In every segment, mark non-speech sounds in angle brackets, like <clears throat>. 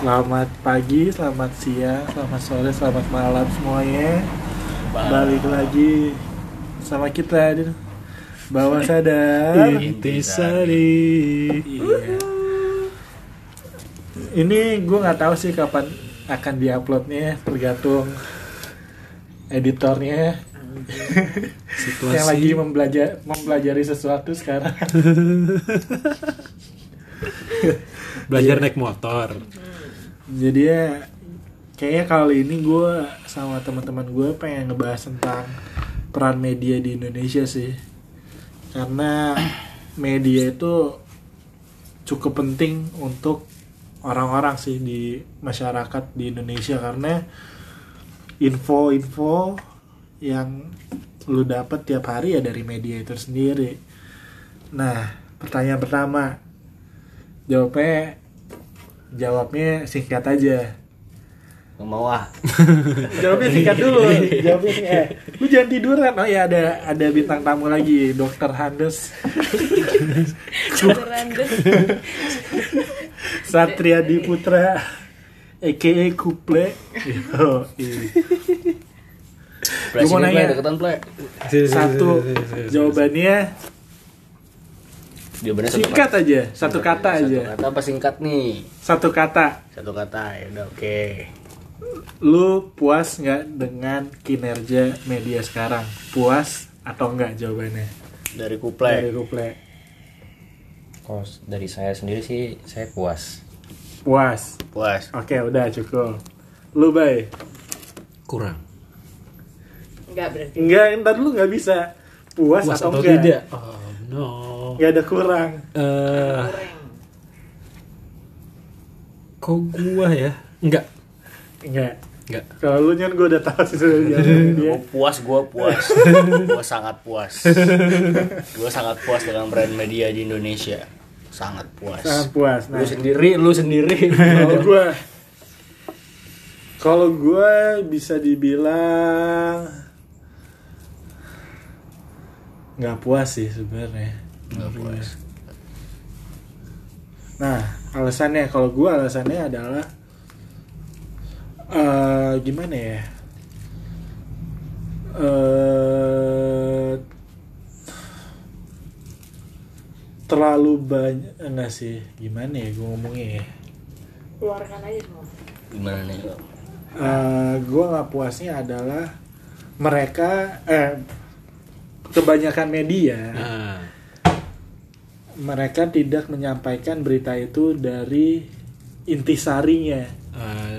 Selamat pagi, selamat siang, selamat sore, selamat malam semuanya. Balik lagi sama kita di bawah sadar. Intisari. Iya. Ini gue nggak tahu sih kapan akan diuploadnya, tergantung editornya Situasi. yang lagi membelajar mempelajari sesuatu sekarang. belajar naik motor. Jadi ya kayaknya kali ini gue sama teman-teman gue pengen ngebahas tentang peran media di Indonesia sih. Karena media itu cukup penting untuk orang-orang sih di masyarakat di Indonesia karena info-info yang lu dapat tiap hari ya dari media itu sendiri. Nah, pertanyaan pertama jawabnya jawabnya singkat aja. Nggak mau ah Jawabnya singkat dulu. Jawabnya singkat. Eh, lu jangan tiduran. Oh ya ada ada bintang tamu lagi, Dokter Handes Satria Diputra EKE Kuple. Yo, iya. Gua mau nanya. Satu jawabannya Jawabannya satu singkat kata. aja, satu kata Satu aja. kata apa singkat nih? Satu kata. Satu kata ya udah oke Lu puas nggak dengan kinerja media sekarang? Puas atau enggak jawabannya? Dari Dari kuplay Kuple. Kalau dari saya sendiri sih saya puas. Puas. Puas Oke, udah cukup. Lu bay? Kurang. Enggak berarti. Enggak, ntar lu nggak bisa puas, Puas atau, atau enggak. tidak? Oh no. Nggak ada kurang. Eh, kok gua ya? Enggak. Enggak. Enggak. Kalau lu nyan gue udah tahu sih sudah <laughs> dia. Gua puas, gua puas Gua sangat puas <laughs> Gua sangat puas dengan brand media di Indonesia Sangat puas Sangat puas. Nah, Lu sendiri, lu sendiri <laughs> kalau gue kalau gue bisa dibilang nggak puas sih sebenarnya Nggak puas nah alasannya kalau gue alasannya adalah eh gimana ya? Eh terlalu banyak enggak sih gimana ya gue ngomongnya ya? Keluarkan aja semua. Gimana nih? Eh, gue nggak puasnya adalah mereka eh kebanyakan media Nah, mereka tidak menyampaikan berita itu dari intisarinya eh,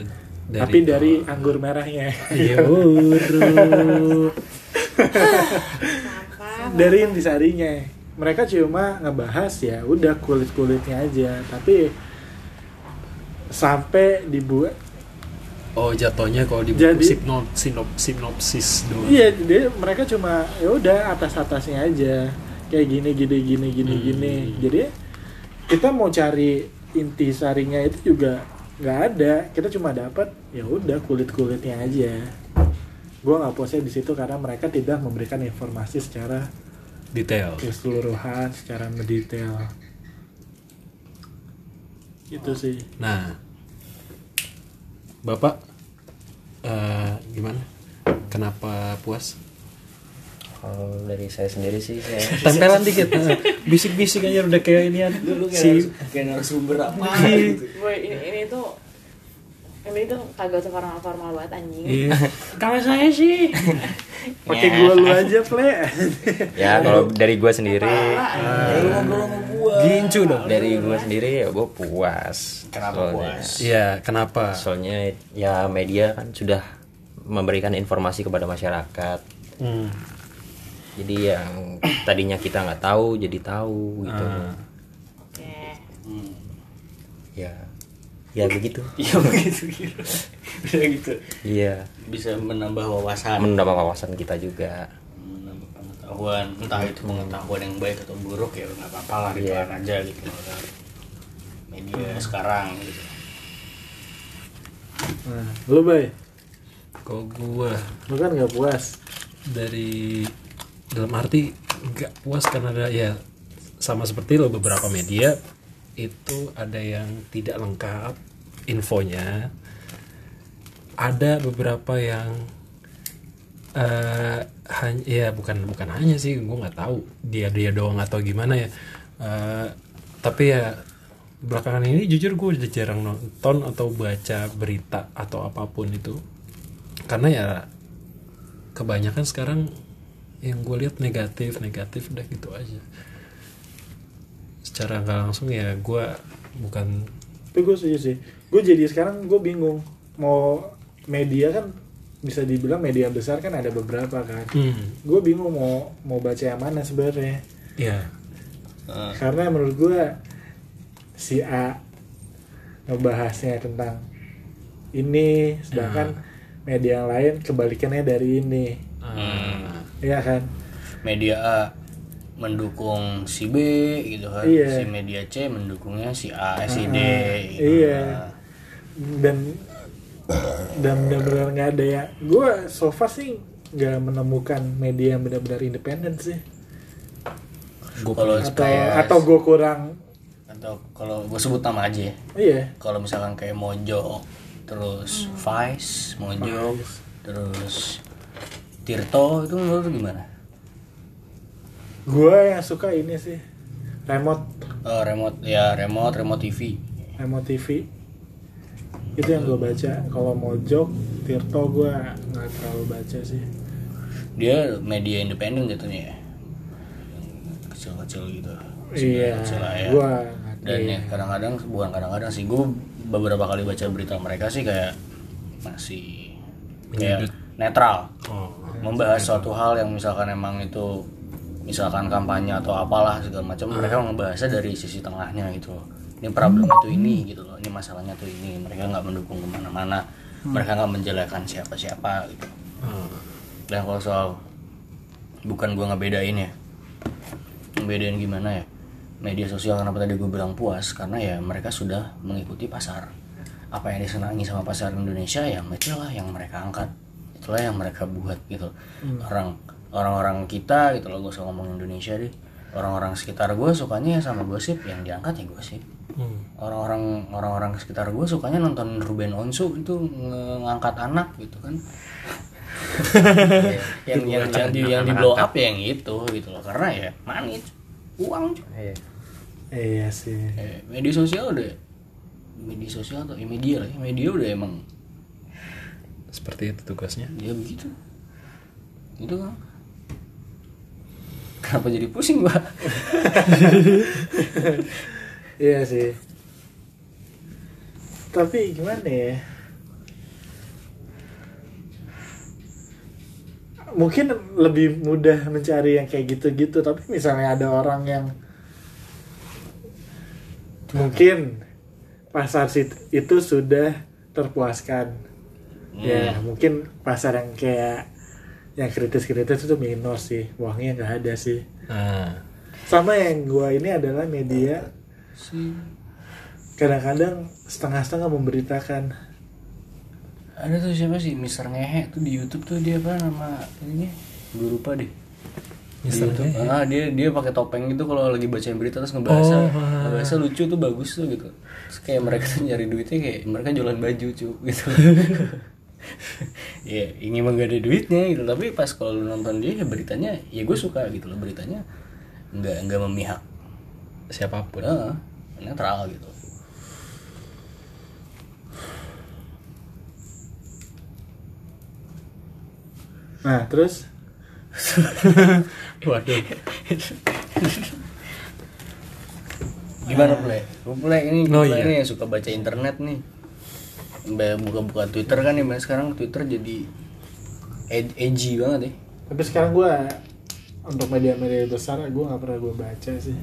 tapi dari anggur merahnya. <laughs> Apa? dari intisarinya mereka cuma ngebahas ya udah kulit kulitnya aja tapi sampai dibuat Oh jatuhnya kalau di Jadi- sinop, sinop, sinopsis doang. Iya, dia mereka cuma ya udah atas atasnya aja kayak gini gini gini gini Hmm. gini. Jadi kita mau cari inti sarinya itu juga nggak ada. Kita cuma dapat ya udah kulit kulitnya aja. Gua nggak puasnya di situ karena mereka tidak memberikan informasi secara Detail. keseluruhan, secara mendetail. Itu sih. Nah, Bapak eh, gimana? Kenapa puas? Kalau dari saya sendiri sih saya <laughs> <laughs> Tempelan dikit. <laughs> Bisik-bisik aja udah kayak ini Lu kayak si harus, kayak narasumber apa gitu Boy, ini, ini tuh ini tuh kagak formal formal banget anjing. Iya. Kalau saya sih pakai gua lu aja, Ple. ya kalau dari gue sendiri gua Gincu dong. dari gue sendiri ya gue puas. Kenapa Soalnya- puas? Iya, kenapa? Soalnya ya media kan sudah memberikan informasi kepada masyarakat. Hmm. Jadi yang tadinya kita nggak tahu jadi tahu gitu. Ah. Oke. Hmm. Ya, ya begitu. Iya <laughs> begitu gitu Udah gitu Iya, Bisa menambah wawasan menambah wawasan kita juga. menambah pengetahuan entah itu pengetahuan yang baik atau buruk ya nggak apa-apa lah ditelan aja gitu media sekarang gitu Nah, lu, Bay. Kok gua Lu kan nggak puas. dari dalam arti nggak puas karena ada ya sama seperti lo beberapa media itu ada yang tidak lengkap infonya. Ada beberapa yang eh hanya ya bukan bukan hanya sih gue nggak tahu dia dia doang atau gimana ya. Eh, tapi ya belakangan ini jujur gue udah jarang nonton atau baca berita atau apa pun itu. Karena ya kebanyakan sekarang yang gue lihat negatif negatif udah gitu aja. Secara nggak langsung ya gue bukan tapi gue setuju sih. Gue jadi sekarang gue bingung. Mau media kan bisa dibilang media besar kan ada beberapa kan. Hmm, gue bingung mau mau baca yang mana sebenarnya. Ya Eh, karena menurut gue si A ngebahasnya tentang ini sedangkan media yang lain kebalikannya dari ini. Ah, Iya kan? Media A mendukung si B gitu kan. Iya. si media C mendukungnya si A eh, si D Ah, gitu. iya. dan dan benar-benar nggak ada ya. Gue so far sih nggak menemukan media yang benar-benar independen sih. Gue kalau atau kayak atau gue kurang. Atau kalau gue sebut nama aja ya. Iya. Kalau misalkan kayak Mojo terus Vice Mojo terus Tirto itu menurut gimana? Gue yang suka ini sih remote. Eh, remote ya remote remote TV remote TV itu yang gue baca. Kalau mojok Tirto gue nggak terlalu baca sih. Dia media independen jatuhnya ya? Kecil-kecil gitu. Iya Kecil lah ya. gue dan ya kadang-kadang bukan kadang-kadang sih gue beberapa kali baca berita mereka sih kayak masih kayak netral. Oh, membahas suatu hal yang misalkan emang itu misalkan kampanye atau apalah segala macam mereka ngebahasnya dari sisi tengahnya gitu ini problem itu ini gitu loh ini masalahnya tuh ini mereka nggak mendukung ke mana-mana mereka nggak menjelekan siapa-siapa gitu. Ah, dan kalau soal bukan gua ngebedain ya ngebedain gimana ya media sosial kenapa tadi gue bilang puas karena ya mereka sudah mengikuti pasar. Apa yang disenangi sama pasar Indonesia ya itulah yang mereka angkat itulah yang mereka buat gitu. Orang orang-orang kita gitu loh gue usah ngomong Indonesia deh. Orang-orang sekitar gue sukanya ya sama gosip yang diangkat ya gosip. Hmm, orang-orang orang-orang sekitar gue sukanya nonton Ruben Onsu itu ngangkat anak gitu kan. <laughs> Yang yang yang di yang di blow up ya yang itu gitu loh. Karena ya manis uang cuy. Iya. iya sih. Eh, media sosial udah media sosial atau ya media lah ya. Media udah emang seperti itu tugasnya. Ya begitu. Itu kan kenapa jadi pusing gua <laughs> iya sih. Tapi gimana ya? Mungkin lebih mudah mencari yang kayak gitu-gitu tapi misalnya ada orang yang mungkin pasar itu sudah terpuaskan ya mungkin pasar yang kayak yang kritis-kritis itu minus sih. Uangnya nggak ada sih. Ah, sama yang gua ini adalah media si. kadang-kadang setengah-setengah memberitakan. Ada tuh siapa sih? Mister Ngehe tuh di YouTube tuh dia apa nama ininya? Gue lupa deh. Di. YouTube. Ngehe? ah dia dia pakai topeng gitu kalau lagi bacain berita terus ngebahas Oh, ngebahasnya lucu tuh bagus tuh gitu. Terus kayak mereka tuh nyari duitnya kayak mereka jualan baju cu gitu <laughs> ya ingin emang gak ada duitnya gitu. Tapi pas kalau lu nonton dia ya beritanya ya gue suka gitu loh. Beritanya nggak nggak memihak siapa pun. Heeh, netral gitu. Nah terus? <laughs> Waduh. Gimana Play? Lu Play ini, Oh, iya. ini yang suka baca internet nih buka-buka Twitter kan Mbak. sekarang Twitter jadi ed- edgy banget ya. Tapi sekarang gua untuk media-media besar gua nggak pernah gua baca sih.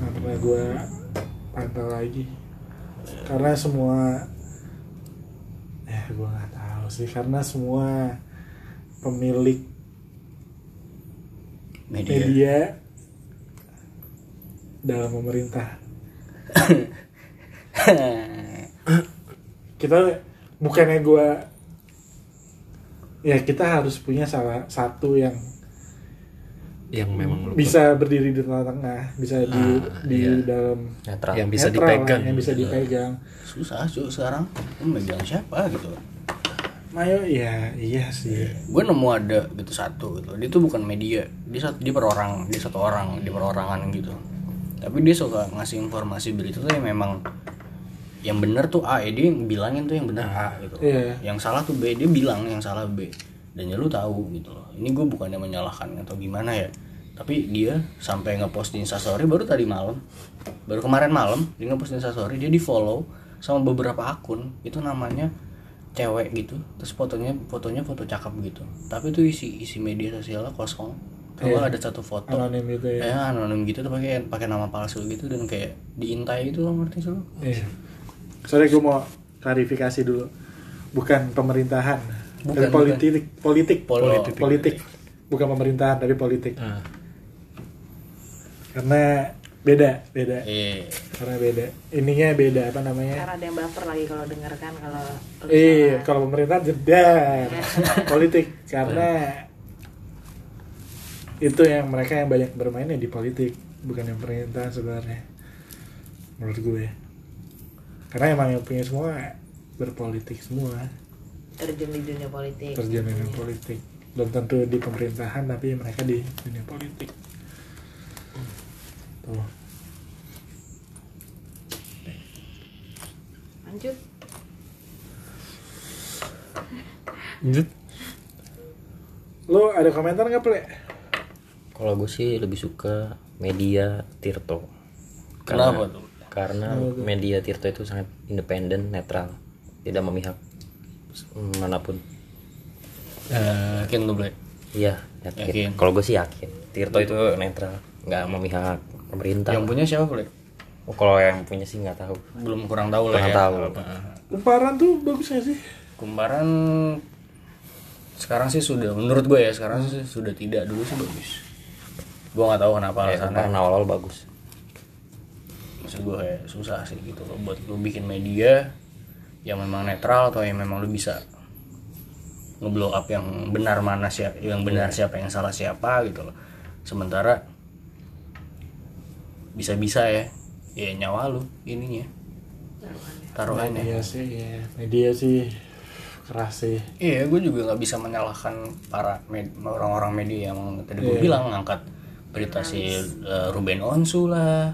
Nggak pernah gua pantau lagi. Karena semua ya gua nggak tahu sih. Karena semua pemilik media. media dalam pemerintah <laughs> kita bukannya gua ya kita harus punya salah satu yang yang memang lu- bisa berdiri di tengah-tengah bisa di di dalam netral. Yang bisa netral lah, dipegang. yang bisa dipegang. Susah cuy sekarang. Megang siapa gitu? Mayo ya iya sih. Gue nemu ada gitu satu gitu. Dia tuh bukan media. Dia satu dia per orang dia satu orang di perorangan gitu. Tapi dia suka ngasih informasi berita tuh yang memang yang benar tuh A ya dia yang bilangin tuh yang benar A gitu. Iya. yang salah tuh B dia bilang yang salah B. Dan ya lu tahu gitu loh. Ini gue bukannya menyalahkan atau gimana ya. Tapi dia sampai ngepost di instastory baru tadi malam. Baru kemarin malam dia ngepost di instastory dia di follow sama beberapa akun. Itu namanya cewek gitu. Terus fotonya fotonya foto cakep gitu. Tapi itu isi isi media sosialnya kosong. Kalau ada satu foto. Anonim gitu ya. Ya anonim gitu tuh pakai pakai nama palsu gitu dan kayak diintai itu lo ngerti sih lo? Iya. Sorry gue mau klarifikasi dulu. Bukan pemerintahan. Bukan, tapi politik, politik, Pol- politik, politik. Bukan pemerintahan tapi politik. Ah, Karena beda, beda. eh Karena beda. Ininya beda apa namanya? Karena ada yang baper lagi kalau denger kan kalau Iya, kalau pemerintahan jedar. <laughs> politik karena itu yang mereka yang banyak bermain ya di politik, bukan yang pemerintahan sebenarnya. Menurut gue. Karena emang yang punya semua berpolitik semua. terjun di dunia politik. terjun di dunia politik. Belum tentu di pemerintahan tapi mereka di dunia politik. Tuh. Lanjut. lanjut. Lo ada komentar nggak ple? Kalau gue sih lebih suka media Tirto. Kenapa tuh karena media Tirto itu sangat independen netral. Tidak memihak mana pun. Eh, yakin lu iya yakin, Yakin. kalau gue sih yakin. Tirto itu netral nggak memihak pemerintah. Yang punya siapa Ble? Oh, kalau yang punya sih nggak tahu. Belum kurang tahu lah Kurang ya. tahu. kumparan tuh bagus gak sih? Kumparan sekarang sih sudah menurut gue ya sekarang sih sudah tidak dulu sih bagus. Gue nggak tahu kenapa ya, alasannya. awal-awal bagus maksud gue kayak susah sih gitu loh. Buat lu bikin media yang memang netral atau yang memang lu bisa ngeblow up yang benar mana siapa yang benar siapa yang salah siapa gitu loh. Sementara bisa-bisa ya ya nyawa lu ininya. Taruhannya. Media sih ya media sih keras sih. Iya, gue juga nggak bisa menyalahkan para med- orang-orang media yang tadi gue Iya. bilang ngangkat berita si uh, Ruben Onsu lah,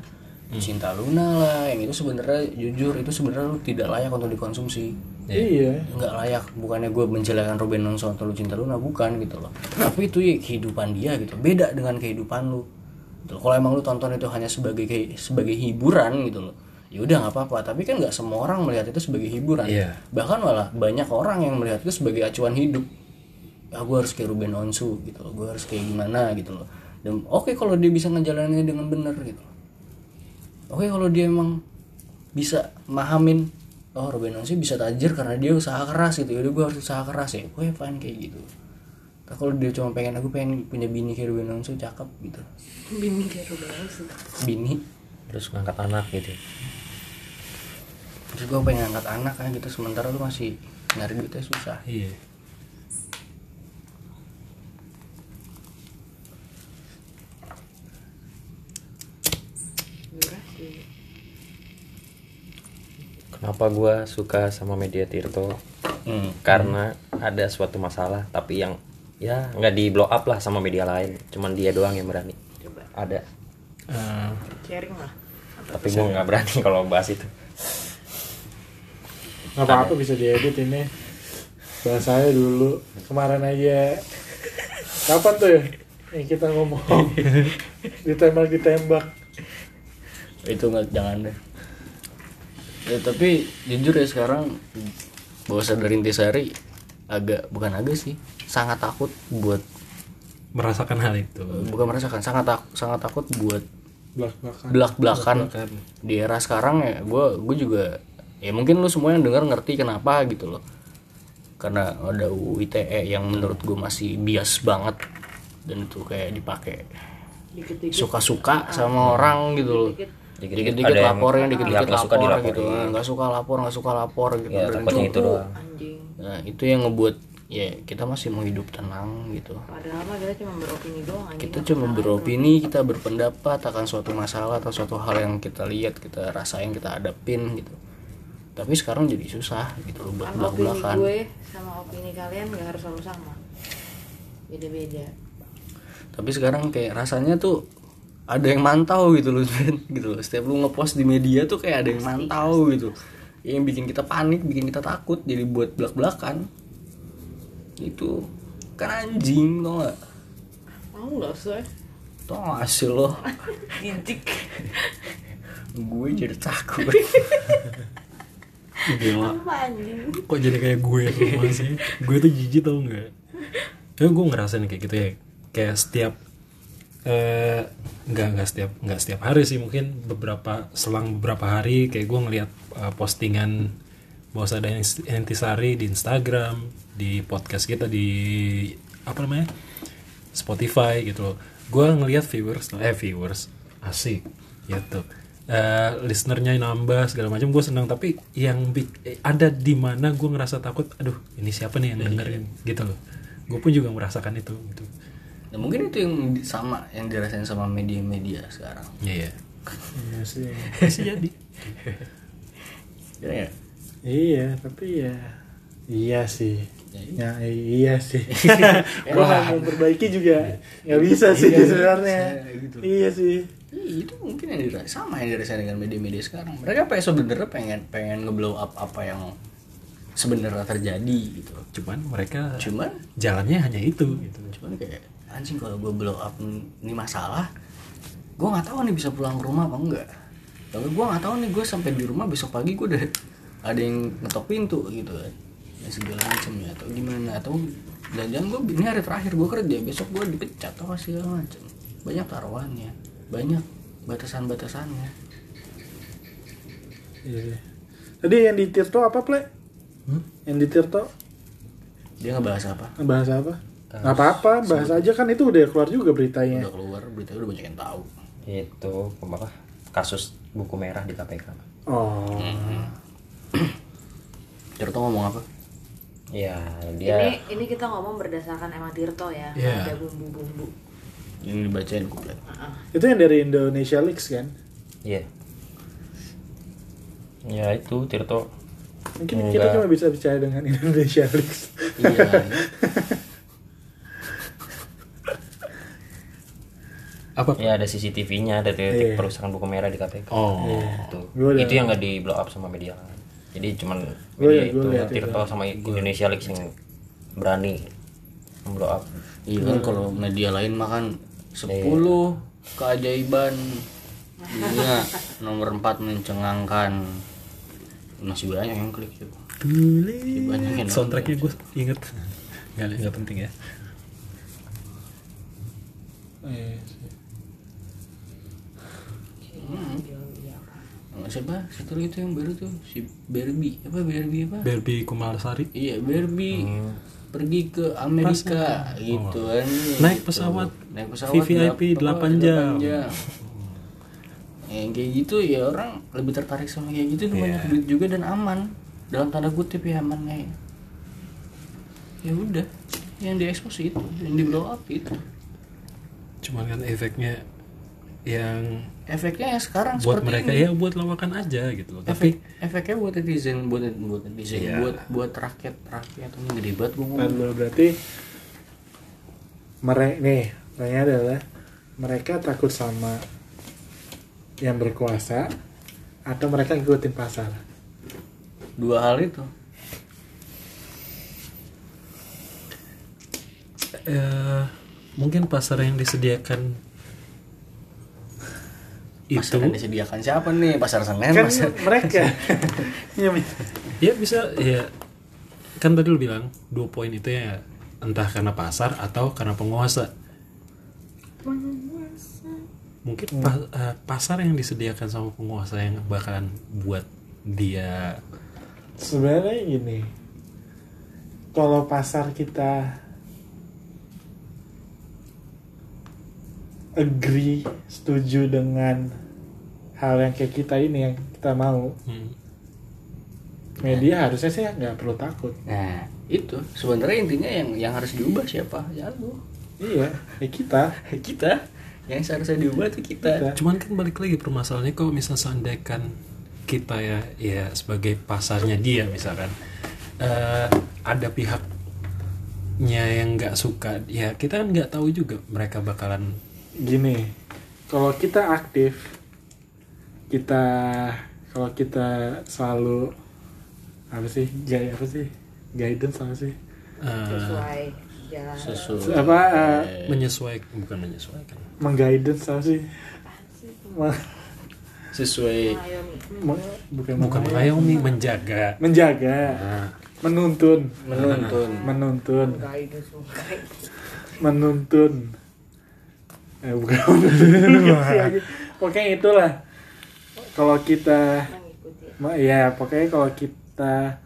Cinta Luna lah, yang itu sebenarnya jujur itu sebenarnya lu tidak layak untuk dikonsumsi. iya Nggak layak, bukannya gue menjelekan Ruben Onsu atau lu Cinta Luna bukan gitu loh. Tapi itu ya kehidupan dia gitu, beda dengan kehidupan lu. Gitu. Kalau emang lu tonton itu hanya sebagai sebagai hiburan gitu loh. Ya udah nggak apa-apa, tapi kan nggak semua orang melihat itu sebagai hiburan Iya. bahkan malah banyak orang yang melihat itu sebagai acuan hidup ya gue harus kayak Ruben Onsu gitu loh gue harus kayak gimana gitu loh dan oke kalau dia bisa ngejalaninnya dengan benar gitu loh. Oke kalau dia emang bisa mahamin oh Ruben Onsu bisa tajir karena dia usaha keras gitu. Yaudah gue harus usaha keras ya. Gue fine kayak gitu. Tapi kalau dia cuma pengen aku pengen punya bini kayak Ruben Onsu cakep gitu. Bini kayak Ruben Onsu. bini. Terus ngangkat anak gitu. Terus gue pengen angkat anak kan gitu sementara lu masih nyari duitnya susah. Iya Murah sih. Kenapa gue suka sama media Tirto? Hmm. karena ada suatu masalah tapi yang ya nggak di blow up lah sama media lain. Cuman dia doang yang berani. Coba. Ada. Eh, sharing lah. tapi gue nggak berani <laughs> kalau bahas itu. Nggak apa-apa bisa diedit ini. Bahasanya dulu. Kemarin aja. Kapan tuh ya? Yang kita ngomong. <laughs> Ditembak ditembak itu nggak jangan deh ya tapi jujur ya sekarang bahwa sadar intisari agak bukan agak sih sangat takut buat merasakan hal itu. Bukan merasakan sangat tak- sangat takut buat belak belakan belak belakan Kan, di era sekarang ya. Gue gue juga ya mungkin lu semua yang dengar ngerti kenapa gitu loh. Karena ada UU ITE yang menurut gue masih bias banget. Dan itu kayak dipakai Dikit-dikit. suka-suka sama orang gitu loh Dikit-dikit dikit-dikit ada yang lapor yang dikit-dikit nggak suka lapor dilaporin. gitu nggak suka lapor nggak suka lapor gitu. Ya Dan itu doang. Nah, itu yang ngebuat ya kita masih mau hidup tenang gitu. Padahal mah kita cuma beropini doang anjing. Kita cuma beropini kita berpendapat akan suatu masalah atau suatu hal yang kita lihat kita rasain kita hadapin gitu. Tapi sekarang jadi susah gitu loh buat kan opini belak-belakan gue sama opini kalian gak harus selalu sama beda-beda. Tapi sekarang kayak rasanya tuh ada yang mantau gitu loh Ben. <laughs> gitu loh. Setiap lu ngepost di media tuh kayak ada yang mantau gitu. Yang bikin kita panik bikin kita takut jadi buat belak-belakan. Itu kan anjing tau gak mau nggak sih tau gak hasil lo? <laughs> Jijik gue jadi takut. Gila. kok jadi kayak gue semua sih? Gue tuh jijik tau nggak? Ya gue ngerasain kayak gitu ya. Kayak setiap eh nggak nggak setiap nggak setiap hari sih mungkin beberapa selang beberapa hari kayak gue ngeliat eh, postingan bahwa ada intisari di Instagram di podcast kita di apa namanya Spotify gitu loh. Gue ngeliat viewers eh viewers asik gitu. Eh, listenernya nambah segala macam gue senang tapi yang eh, ada di mana gue ngerasa takut aduh ini siapa nih yang dengerin? gitu loh. Gue pun juga merasakan itu gitu nah, mungkin itu yang sama yang dirasain sama media-media sekarang Iya, iya. <laughs> Iya sih. Bisa jadi. ya, ya. Iya, tapi ya iya sih. Ya, iya sih. <laughs> Ya, <laughs> Gua nggak mau perbaiki juga nggak bisa sih sebenarnya. Iya sih. Ih, itu mungkin yang dirasain sama yang dirasain dengan media-media sekarang mereka pengen sebenarnya pengen pengen ngeblow up apa yang sebenarnya terjadi gitu Cuman mereka cuman jalannya hanya itu gitu. cuman kayak anjing kalau gue blow up ini masalah gue nggak tahu nih bisa pulang ke rumah apa enggak. Tapi gue nggak tahu nih gue sampai di rumah besok pagi gue udah ada yang ngetok pintu gitu kan. Dan segala macamnya atau gimana atau jangan gue ini hari terakhir gue kerja besok gue dipecat atau segala macam. Banyak taruhannya banyak batasan-batasannya. Iya. Tadi yang di Tirto apa, Ple? Yang di Tirto? Dia ngebahas apa? Bahas apa? Nggak apa-apa, bahas aja kan itu udah keluar juga beritanya. udah keluar berita udah banyak yang tahu itu apa kasus buku merah di KPK Oh. <clears throat> Tirto ngomong apa ya ini dia ini kita ngomong berdasarkan emang Tirto ya Iya. ada bumbu-bumbu ini dibacain kuplet Itu yang dari Indonesia Leaks kan? iya ya itu Tirto Mungkin kita cuma bisa bicara dengan <laughs> Indonesia Leaks. iya <laughs> Apa? ya ada CCTV-nya ada Iya. titik perusahaan buku merah di KPK Oh. itu Gua itu yang nggak di blow up sama media lain jadi cuman Gua media gua itu Tirto sama Indonesia Leaks yang berani blow up. Iya kan kalau media lain mah kan 10 keajaiban. Dunia nomor 4 mencengangkan. Masih banyak yang klik itu. Banyak yang Soundtracknya gue inget. Nggak, nggak penting ya. Nggak, siapa? Satu lagi tuh yang baru tuh si Barbie. Apa Barbie apa? Barbie Kumalasari iya Barbie. Pergi ke Amerika gitu kan Naik Gitu. pesawat. Naik pesawat VVIP berapa- 8 jam. yang kayak gitu ya orang lebih tertarik sama kayak gitu tuh banyak duit juga dan aman. Dalam tanda kutip ya aman kayak. Ya udah yang diekspos itu yang di blow up itu. Cuman kan efeknya yang efeknya ya sekarang buat seperti mereka ini. ya buat lawakan aja gitu loh efek tapi efeknya buat netizen buat buat netizen Iya. buat buat rakyat rakyat ini gede banget gue ngomong berarti mereka nih pertanyaannya adalah mereka takut sama yang berkuasa atau mereka ngikutin pasar dua hal itu eh, mungkin pasar yang disediakan itu. pasar yang disediakan siapa nih? Pasar senen kan pasar mereka. <laughs> Iya, ya bisa ya. Kan tadi lu bilang dua poin itu ya entah karena pasar atau karena penguasa. Mungkin pa- eh, pasar yang disediakan sama penguasa yang bakalan buat dia. Sebenarnya gini kalau pasar kita agree setuju dengan hal yang kayak kita ini yang kita mau hmm, media harusnya sih nggak perlu takut Nah, itu sebenarnya intinya yang yang harus diubah siapa? Ya lu. iya ya kita <laughs> kita yang seharusnya diubah itu kita. Kita. Cuman kan balik lagi permasalahannya kalau misalnya seandainya kita ya ya sebagai pasarnya dia misalkan eh, ada pihaknya yang nggak suka ya kita kan nggak tahu juga mereka bakalan gini kalau kita aktif kita kalau kita selalu apa sih gaya apa sih guidance apa sih? Eh, sesuai jalan. Sesuai. apa eh, menyesuaikan bukan menyesuaikan. Mengguidance apa sih? Sesuai. Bukan bukan mengayomi. menjaga. Menjaga. Nah, menuntun. Menuntun. menuntun. Menuntun eh bukan. <laughs> Menuntun lagi. pokoknya itulah. Kalau kita ya pokoknya kalau kita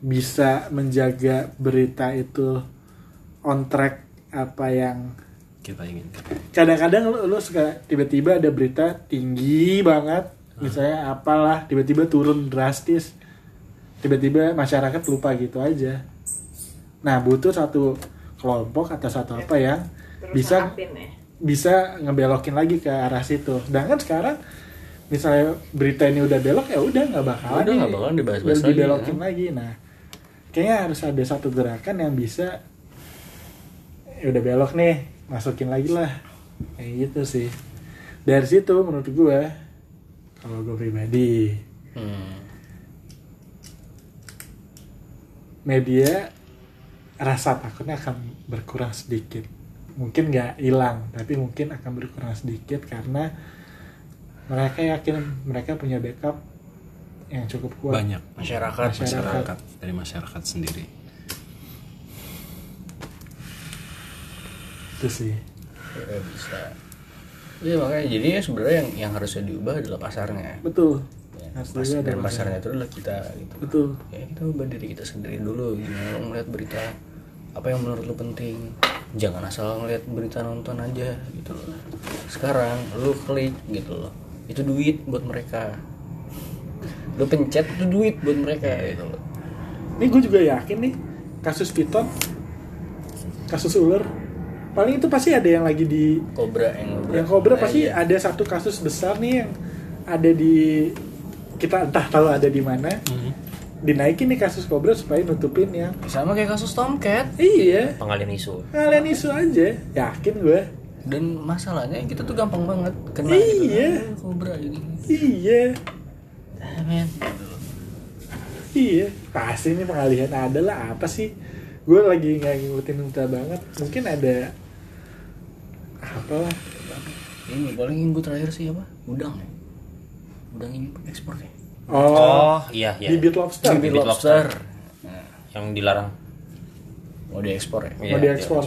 bisa menjaga berita itu on track apa yang kita inginkan. kadang-kadang lu, lu suka tiba-tiba ada berita tinggi banget misalnya apalah tiba-tiba turun drastis tiba-tiba masyarakat lupa gitu aja. Nah butuh satu kelompok atau satu apa yang terus bisa ya bisa ngebelokin lagi ke arah situ. Sedangkan sekarang misalnya berita ini udah belok ya udah nggak bakalan Udah nih nggak bakalan dibahas-bahas lagi, dibelokin ya. lagi. Nah, kayaknya harus ada satu gerakan yang bisa ya udah belok nih, masukin lagi lah. Kayak gitu sih. Dari situ menurut gue kalau gue pribadi Hmm. media rasa takutnya akan berkurang sedikit. Mungkin nggak hilang tapi mungkin akan berkurang sedikit karena mereka yakin mereka punya backup yang cukup kuat. Banyak. Masyarakat. masyarakat. dari masyarakat sendiri. Itu sih. Ya, bisa. Iya makanya jadi ya sebenarnya yang yang harusnya diubah adalah pasarnya. betul. Ya, Harus pas- diubah dan pasarnya. itu adalah kita gitu. betul. Ya kita ubah diri kita sendiri dulu. Gimana ngeliat berita apa yang menurut lo penting. Jangan asal ngeliat berita nonton aja gitu loh. Sekarang lo klik gitu loh. Itu duit buat mereka. Lo pencet itu duit buat mereka gitu loh. ini gue juga yakin nih kasus piton kasus ular paling itu pasti ada yang lagi di Kobra yang yang kobra Nah, pasti iya. ada satu kasus besar nih yang ada di kita entah tahu ada di mana Mhm. Dinaikin nih kasus kobra supaya nutupin yang sama kayak kasus Tomcat iya pengalian isu kalian isu aja yakin gue dan masalahnya kita tuh gampang banget kena Iya. gitu. Kobra ini. iya men. iya pasti nih pengalihan ada lah apa sih gue lagi nggak ngikutin berita banget mungkin ada apalah Ini paling gue terakhir sih apa? Udang ya. Udang ini ekspor ya. Oh, oh iya iya. Bibit lobster. Bibit Bibit lobster. lobster. Nah, yang dilarang. Mau diekspor ya? Iya, mau diekspor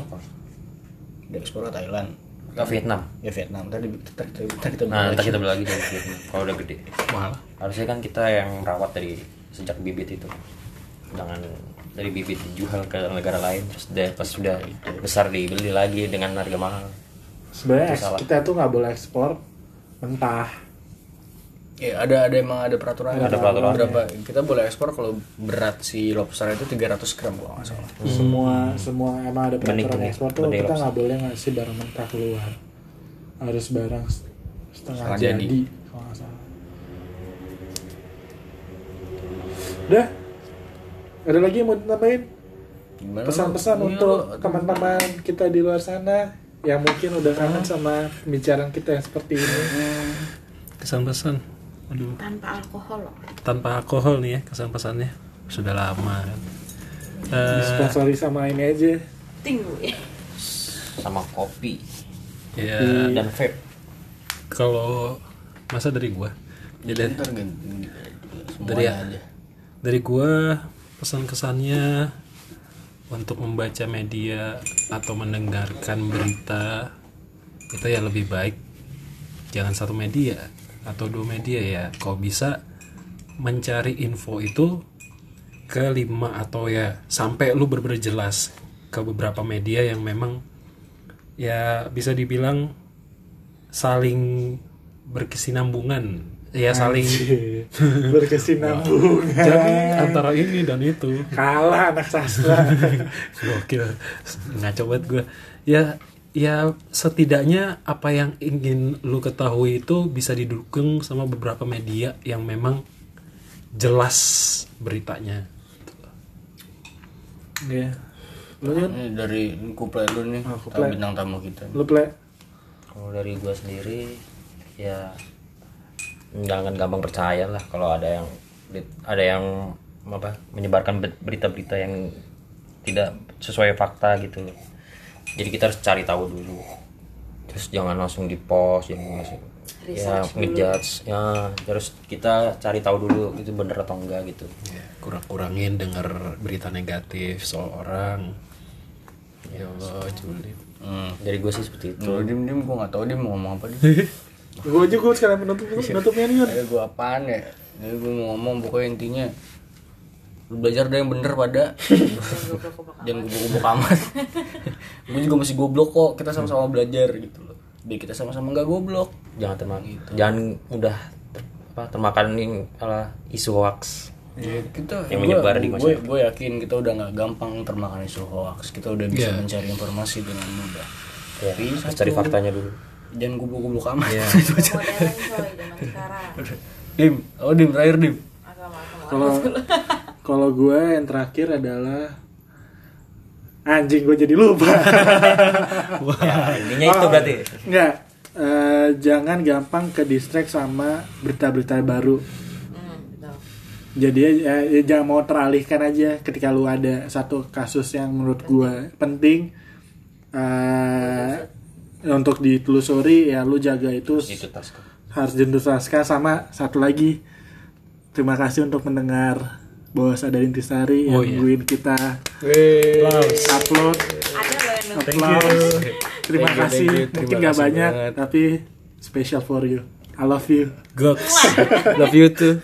Diekspor ke Thailand. ke Vietnam. Ya Vietnam. Tadi tadi kita nah kita beli lagi dari Vietnam kalau udah gede. Mahal. Harusnya kan kita yang merawat dari sejak bibit itu. Jangan dari bibit dijual ke negara lain terus deh pas sudah besar dibeli lagi dengan harga mahal. Sebenarnya kita tuh nggak boleh ekspor mentah Ya ada ada emang ada peraturan. Ada peraturan. Berapa kita boleh ekspor kalau berat si lobster itu 300 gram kalau nggak salah. semua semua emang ada peraturan benih- ekspor tuh benih kita nggak boleh ngasih barang mentah keluar. Harus barang setengah jadi, jadi. kalau nggak salah. Udah. Ada lagi yang mau ditambahin? Pesan-pesan Iya, untuk teman-teman kita di luar sana yang mungkin udah kangen sama pembicaraan kita yang seperti ini? Kesan-pesan aduh. Tanpa alkohol loh. Tanpa alkohol nih ya kesan-pesannya sudah lama kan. Eh, disponsori sama ini aja. Tinggi <laughs> ya sama kopi. Ya dan vape. Kalau masa dari gua? Semuanya Dari ya? aja. dari gua pesan kesannya untuk membaca media atau mendengarkan berita itu ya lebih baik. Jangan satu media atau dua media ya kalau bisa mencari info itu ke lima atau ya sampai lu bener-bener jelas ke beberapa media yang memang ya bisa dibilang saling berkesinambungan. Ya saling <laughs> berkesinambungan. Jadi antara ini dan itu. Kalah anak sastra. <laughs> Gokil. Ngaco banget gue ya ya setidaknya apa yang ingin lu ketahui itu bisa didukung sama beberapa media yang memang jelas beritanya Iya. lu? Ini dari kuplay dulu nih, Oh, kuplay. bintang tamu kita. lu play Kalau dari gue sendiri ya jangan gampang percaya lah kalau ada yang ada yang apa menyebarkan ber- berita-berita yang tidak sesuai fakta gitu loh. Jadi kita harus cari tahu dulu. Terus jangan langsung di post jangan langsung ya Research ngejudge ya terus kita cari tahu dulu itu bener atau enggak gitu. ya, kurang-kurangin denger berita negatif soal orang ya Allah julid Hmm. Dari gue sih seperti itu. Kalau dim dim gue nggak tahu dia mau ngomong apa dia. gue aja gue sekarang menutup menutupnya nih. Ada gue apaan ya? Jadi gue mau ngomong pokoknya intinya lu belajar deh yang bener pada jangan goblok-goblok amat gue juga masih goblok kok kita sama-sama belajar gitu loh. Biar kita sama-sama nggak goblok. Jangan termakan jangan mudah ter- apa termakan ini ala isu hoax. Ya, kita Yang gua- menyebar di gue, masyarakat. gue yakin kita udah nggak gampang termakan isu hoax. Kita udah bisa Iya. mencari informasi dengan mudah. Ya, Tapi harus satu- cari faktanya dulu. jangan goblok-goblok amat. <laughs> Modern coy zaman sekarang. Dim oh dim terakhir dim. Kalau kalau gue yang terakhir adalah anjing gue jadi lupa <laughs> <laughs> Ya, intinya itu berarti. Enggak, eh, jangan gampang ke distract sama berita-berita baru. hmm, betul. Jadi ya, ya jangan mau teralihkan aja ketika lu ada satu kasus yang menurut gua penting eh, untuk ditelusuri ya lu jaga itu harus dituntaskan sama satu lagi terima kasih untuk mendengar bahwa ada Intisari yang Oh, iya. nungguin kita. Upload loh yang nunggu applause. terima Thank you, kasih. Thank you. mungkin Terima nggak kasih banyak banget. tapi special for you. I love you. Goks love you too